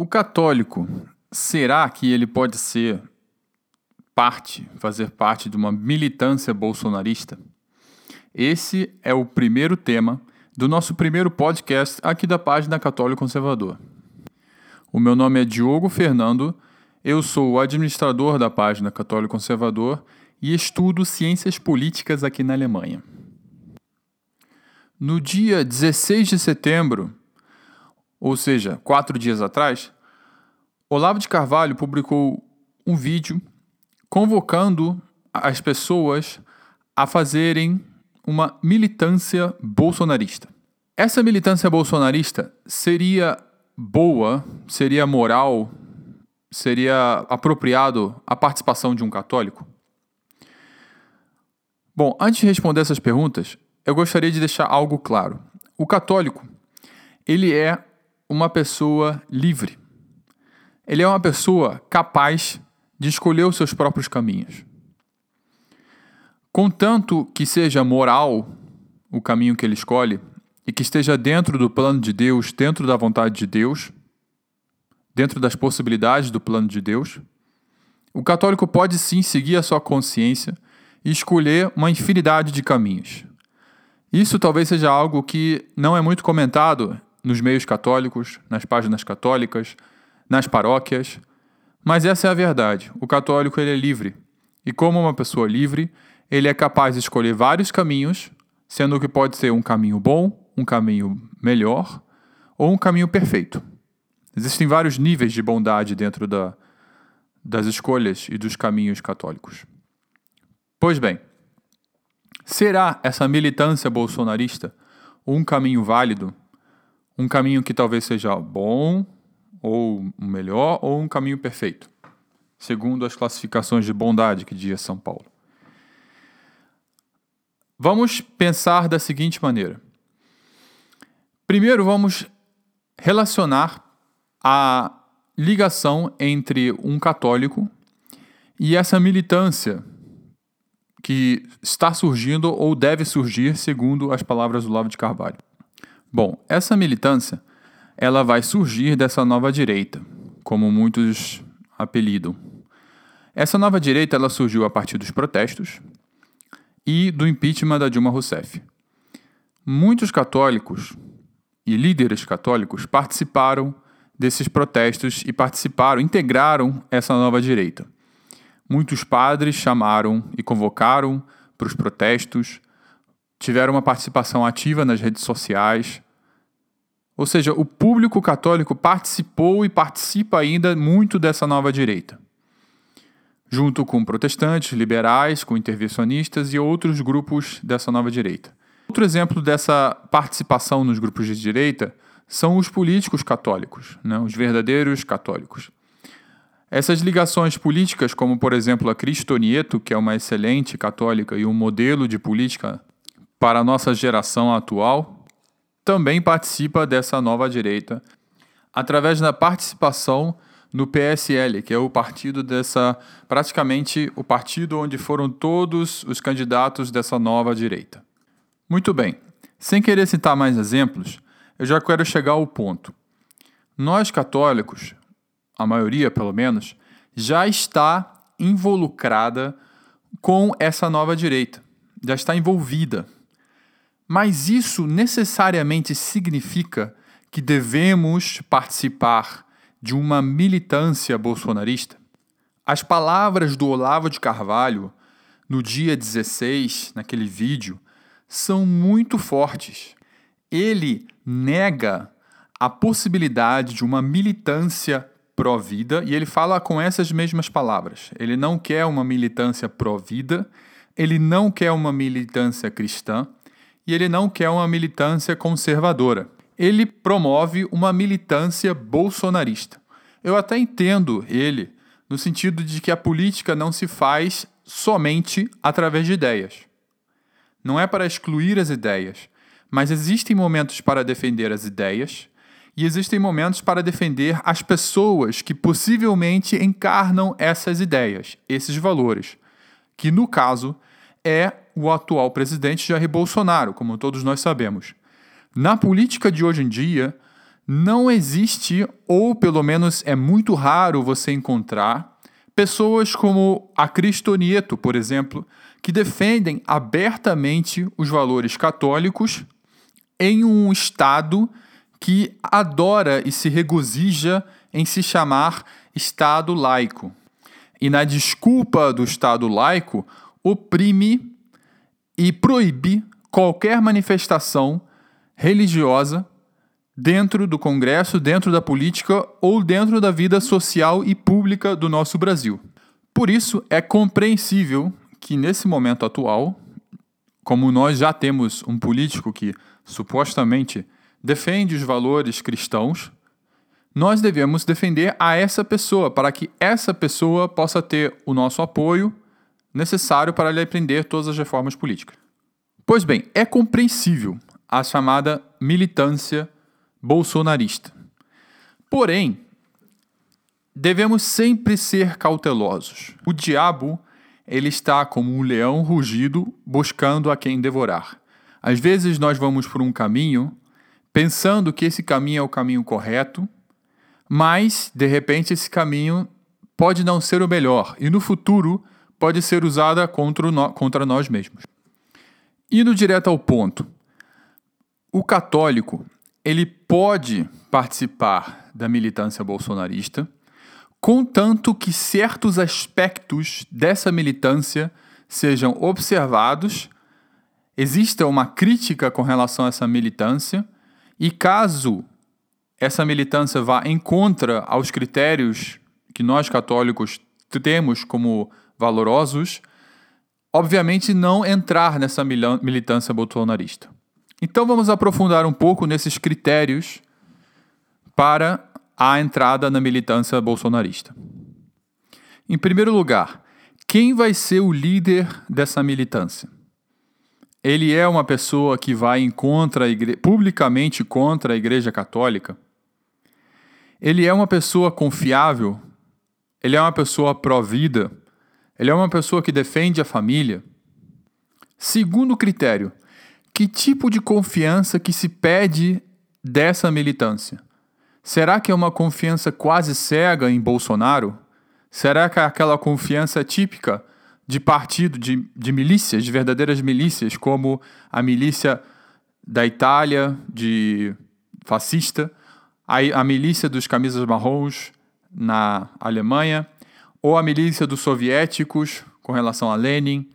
O católico, será que ele pode ser parte, fazer parte de uma militância bolsonarista? Esse é o primeiro tema do nosso primeiro podcast aqui da página Católico Conservador. O meu nome é Diogo Fernando, eu sou o administrador da página Católico Conservador e estudo ciências políticas aqui na Alemanha. No dia 16 de setembro, ou seja, quatro dias atrás, Olavo de Carvalho publicou um vídeo convocando as pessoas a fazerem uma militância bolsonarista. Essa militância bolsonarista seria boa, seria moral, seria apropriado a participação de um católico? Bom, antes de responder essas perguntas, eu gostaria de deixar algo claro. O católico, ele é uma pessoa livre. Ele é uma pessoa capaz de escolher os seus próprios caminhos. Contanto que seja moral o caminho que ele escolhe e que esteja dentro do plano de Deus, dentro da vontade de Deus, dentro das possibilidades do plano de Deus, o católico pode sim seguir a sua consciência e escolher uma infinidade de caminhos. Isso talvez seja algo que não é muito comentado nos meios católicos, nas páginas católicas, nas paróquias, mas essa é a verdade. O católico ele é livre. E como uma pessoa livre, ele é capaz de escolher vários caminhos, sendo que pode ser um caminho bom, um caminho melhor ou um caminho perfeito. Existem vários níveis de bondade dentro da, das escolhas e dos caminhos católicos. Pois bem, Será essa militância bolsonarista um caminho válido? Um caminho que talvez seja bom, ou melhor, ou um caminho perfeito? Segundo as classificações de bondade que diz São Paulo. Vamos pensar da seguinte maneira. Primeiro, vamos relacionar a ligação entre um católico e essa militância que está surgindo ou deve surgir, segundo as palavras do Lavo de Carvalho. Bom, essa militância ela vai surgir dessa nova direita, como muitos apelidam. Essa nova direita ela surgiu a partir dos protestos e do impeachment da Dilma Rousseff. Muitos católicos e líderes católicos participaram desses protestos e participaram, integraram essa nova direita. Muitos padres chamaram e convocaram para os protestos, tiveram uma participação ativa nas redes sociais. Ou seja, o público católico participou e participa ainda muito dessa nova direita, junto com protestantes, liberais, com intervencionistas e outros grupos dessa nova direita. Outro exemplo dessa participação nos grupos de direita são os políticos católicos, né, os verdadeiros católicos. Essas ligações políticas, como por exemplo a Cristo Nieto, que é uma excelente católica e um modelo de política para a nossa geração atual, também participa dessa nova direita através da participação no PSL, que é o partido dessa praticamente o partido onde foram todos os candidatos dessa nova direita. Muito bem. Sem querer citar mais exemplos, eu já quero chegar ao ponto. Nós católicos a maioria pelo menos, já está involucrada com essa nova direita, já está envolvida. Mas isso necessariamente significa que devemos participar de uma militância bolsonarista? As palavras do Olavo de Carvalho no dia 16, naquele vídeo, são muito fortes. Ele nega a possibilidade de uma militância pró-vida e ele fala com essas mesmas palavras. Ele não quer uma militância pró-vida, ele não quer uma militância cristã e ele não quer uma militância conservadora. Ele promove uma militância bolsonarista. Eu até entendo ele no sentido de que a política não se faz somente através de ideias. Não é para excluir as ideias, mas existem momentos para defender as ideias e existem momentos para defender as pessoas que possivelmente encarnam essas ideias, esses valores, que no caso é o atual presidente Jair Bolsonaro, como todos nós sabemos. Na política de hoje em dia, não existe, ou pelo menos é muito raro você encontrar, pessoas como a Cristo Nieto, por exemplo, que defendem abertamente os valores católicos em um Estado que adora e se regozija em se chamar Estado laico. E na desculpa do Estado laico, oprime e proíbe qualquer manifestação religiosa dentro do Congresso, dentro da política ou dentro da vida social e pública do nosso Brasil. Por isso, é compreensível que nesse momento atual, como nós já temos um político que supostamente defende os valores cristãos, nós devemos defender a essa pessoa para que essa pessoa possa ter o nosso apoio necessário para lhe aprender todas as reformas políticas. Pois bem, é compreensível a chamada militância bolsonarista. Porém, devemos sempre ser cautelosos. O diabo, ele está como um leão rugido buscando a quem devorar. Às vezes nós vamos por um caminho pensando que esse caminho é o caminho correto, mas de repente esse caminho pode não ser o melhor e no futuro pode ser usada contra, no, contra nós mesmos. Indo direto ao ponto, o católico ele pode participar da militância bolsonarista, contanto que certos aspectos dessa militância sejam observados, exista uma crítica com relação a essa militância, e caso essa militância vá em contra aos critérios que nós católicos temos como valorosos, obviamente não entrar nessa militância bolsonarista. Então vamos aprofundar um pouco nesses critérios para a entrada na militância bolsonarista. Em primeiro lugar, quem vai ser o líder dessa militância? Ele é uma pessoa que vai contra publicamente contra a Igreja Católica? Ele é uma pessoa confiável? Ele é uma pessoa pró-vida? Ele é uma pessoa que defende a família? Segundo critério, que tipo de confiança que se pede dessa militância? Será que é uma confiança quase cega em Bolsonaro? Será que é aquela confiança típica de partido, de, de milícias, de verdadeiras milícias, como a milícia da Itália, de fascista, a, a milícia dos camisas marrons na Alemanha, ou a milícia dos soviéticos com relação a Lenin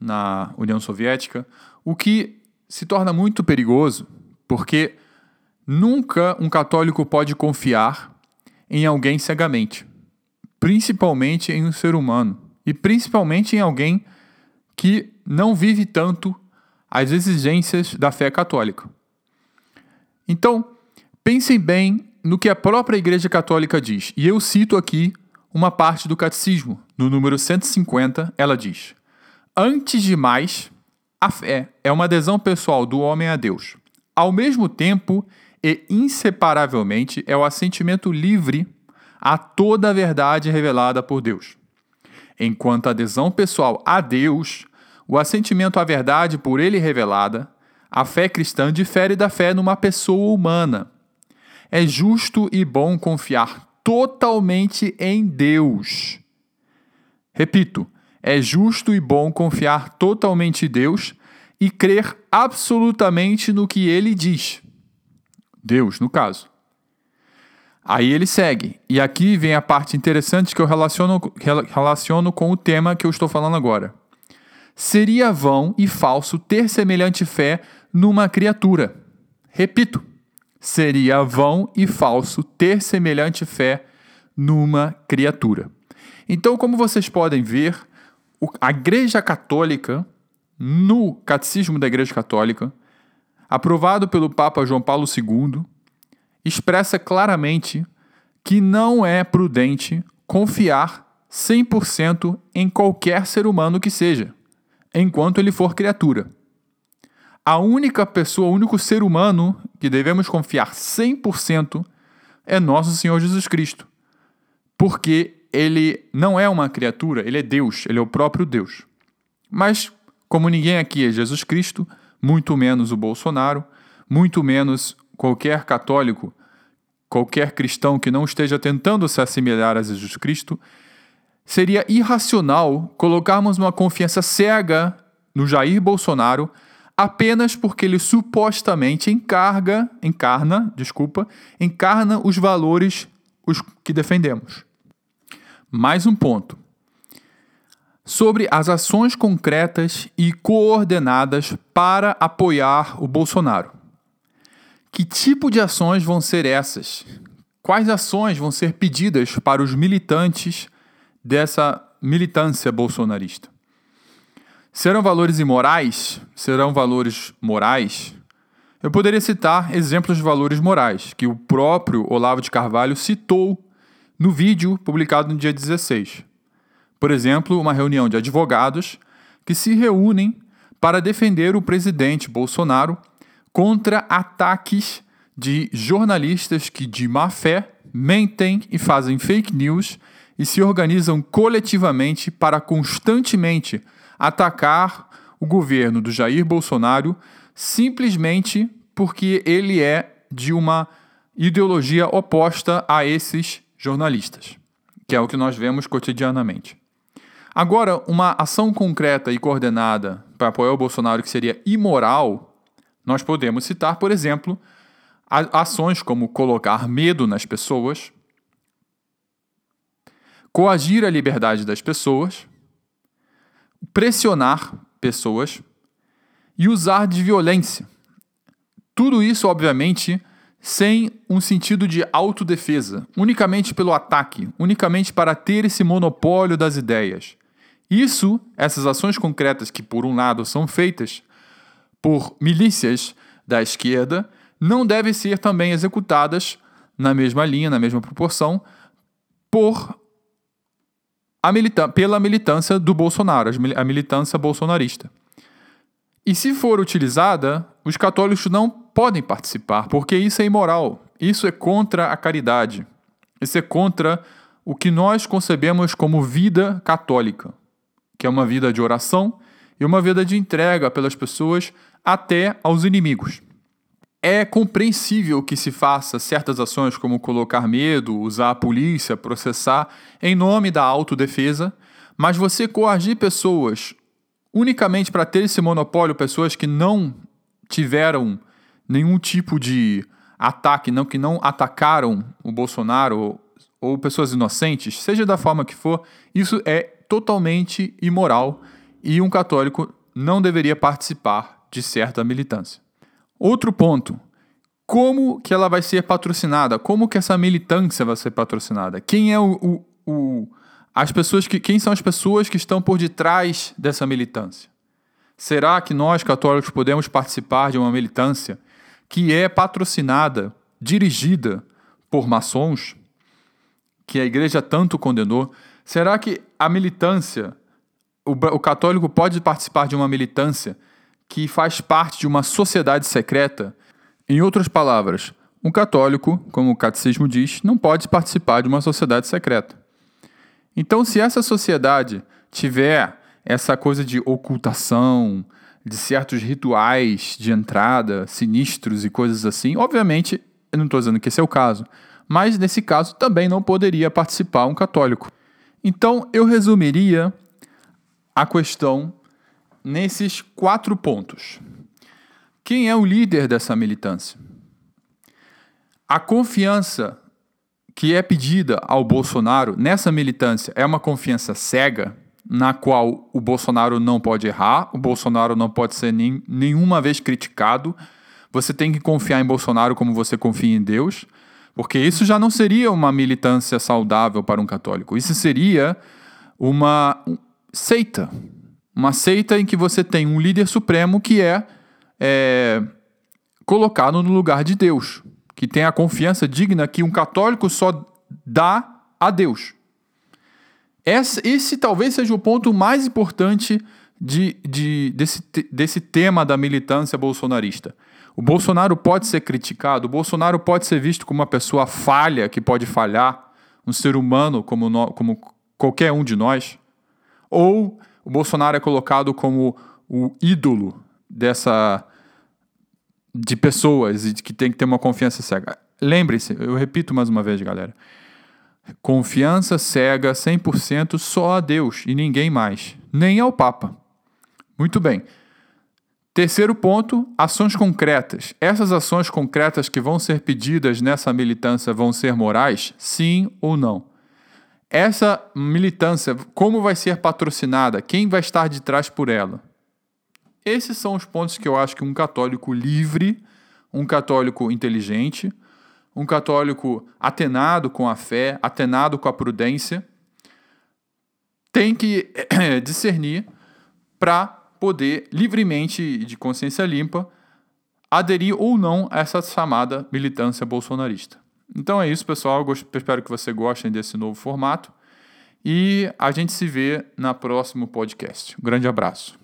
na União Soviética, o que se torna muito perigoso, porque nunca um católico pode confiar em alguém cegamente, principalmente em um ser humano, e principalmente em alguém que não vive tanto as exigências da fé católica. Então, pensem bem no que a própria Igreja Católica diz, e eu cito aqui uma parte do catecismo, no número 150, ela diz: Antes de mais, a fé é uma adesão pessoal do homem a Deus. Ao mesmo tempo e inseparavelmente é o assentimento livre a toda a verdade revelada por Deus. Enquanto a adesão pessoal a Deus, o assentimento à verdade por ele revelada, a fé cristã difere da fé numa pessoa humana. É justo e bom confiar totalmente em Deus. Repito, é justo e bom confiar totalmente em Deus e crer absolutamente no que ele diz. Deus, no caso. Aí ele segue, e aqui vem a parte interessante que eu relaciono, relaciono com o tema que eu estou falando agora. Seria vão e falso ter semelhante fé numa criatura. Repito, seria vão e falso ter semelhante fé numa criatura. Então, como vocês podem ver, a Igreja Católica, no Catecismo da Igreja Católica, aprovado pelo Papa João Paulo II, expressa claramente que não é prudente confiar 100% em qualquer ser humano que seja, enquanto ele for criatura. A única pessoa, o único ser humano que devemos confiar 100% é nosso Senhor Jesus Cristo. Porque ele não é uma criatura, ele é Deus, ele é o próprio Deus. Mas, como ninguém aqui é Jesus Cristo, muito menos o Bolsonaro, muito menos qualquer católico qualquer cristão que não esteja tentando se assimilar a Jesus Cristo, seria irracional colocarmos uma confiança cega no Jair Bolsonaro apenas porque ele supostamente encarga, encarna, desculpa, encarna os valores os que defendemos. Mais um ponto. Sobre as ações concretas e coordenadas para apoiar o Bolsonaro. Que tipo de ações vão ser essas? Quais ações vão ser pedidas para os militantes dessa militância bolsonarista? Serão valores imorais? Serão valores morais? Eu poderia citar exemplos de valores morais que o próprio Olavo de Carvalho citou no vídeo publicado no dia 16. Por exemplo, uma reunião de advogados que se reúnem para defender o presidente Bolsonaro contra ataques de jornalistas que, de má fé, mentem e fazem fake news e se organizam coletivamente para constantemente atacar o governo do Jair Bolsonaro simplesmente porque ele é de uma ideologia oposta a esses jornalistas, que é o que nós vemos cotidianamente. Agora, uma ação concreta e coordenada para apoiar o Bolsonaro que seria imoral, nós podemos citar, por exemplo, ações como colocar medo nas pessoas, coagir a liberdade das pessoas, pressionar pessoas e usar de violência. Tudo isso, obviamente, sem um sentido de autodefesa, unicamente pelo ataque, unicamente para ter esse monopólio das ideias. Isso, essas ações concretas que, por um lado, são feitas por milícias da esquerda, não devem ser também executadas na mesma linha, na mesma proporção, por milita pela militância do Bolsonaro, a militância bolsonarista. E se for utilizada, os católicos não podem participar, porque isso é imoral. Isso é contra a caridade. Isso é contra o que nós concebemos como vida católica, que é uma vida de oração e uma vida de entrega pelas pessoas até aos inimigos. É compreensível que se faça certas ações como colocar medo, usar a polícia, processar em nome da autodefesa, mas você coagir pessoas unicamente para ter esse monopólio, pessoas que não tiveram nenhum tipo de ataque, não que não atacaram o Bolsonaro ou, ou pessoas inocentes, seja da forma que for, isso é totalmente imoral e um católico não deveria participar de certa militância. Outro ponto, como que ela vai ser patrocinada? Como que essa militância vai ser patrocinada? Quem é o, o, o, as pessoas que quem são as pessoas que estão por detrás dessa militância? Será que nós católicos podemos participar de uma militância que é patrocinada, dirigida por maçons, que a igreja tanto condenou? Será que a militância, o, o católico pode participar de uma militância que faz parte de uma sociedade secreta. Em outras palavras, um católico, como o catecismo diz, não pode participar de uma sociedade secreta. Então, se essa sociedade tiver essa coisa de ocultação, de certos rituais de entrada sinistros e coisas assim, obviamente, eu não estou dizendo que esse é o caso, mas nesse caso também não poderia participar um católico. Então, eu resumiria a questão nesses quatro pontos. Quem é o líder dessa militância? A confiança que é pedida ao Bolsonaro nessa militância é uma confiança cega, na qual o Bolsonaro não pode errar, o Bolsonaro não pode ser nem, nenhuma vez criticado. Você tem que confiar em Bolsonaro como você confia em Deus, porque isso já não seria uma militância saudável para um católico. Isso seria uma seita, uma seita em que você tem um líder supremo que é, é colocado no lugar de Deus, que tem a confiança digna que um católico só dá a Deus. Esse, esse talvez seja o ponto mais importante de, de, desse, desse tema da militância bolsonarista. O Bolsonaro pode ser criticado, o Bolsonaro pode ser visto como uma pessoa falha, que pode falhar, um ser humano como, no, como qualquer um de nós, ou o Bolsonaro é colocado como o ídolo dessa de pessoas e que tem que ter uma confiança cega. lembre-se, eu repito mais uma vez, galera. Confiança cega 100% só a Deus e ninguém mais, nem ao Papa. Muito bem. Terceiro ponto, ações concretas. Essas ações concretas que vão ser pedidas nessa militância vão ser morais? Sim ou não? Essa militância, como vai ser patrocinada? Quem vai estar de trás por ela? Esses são os pontos que eu acho que um católico livre, um católico inteligente, um católico atenado com a fé, atenado com a prudência, tem que discernir para poder livremente de consciência limpa aderir ou não a essa chamada militância bolsonarista. Então é isso, pessoal. Eu espero que vocês gostem desse novo formato e a gente se vê na próximo podcast. Um grande abraço.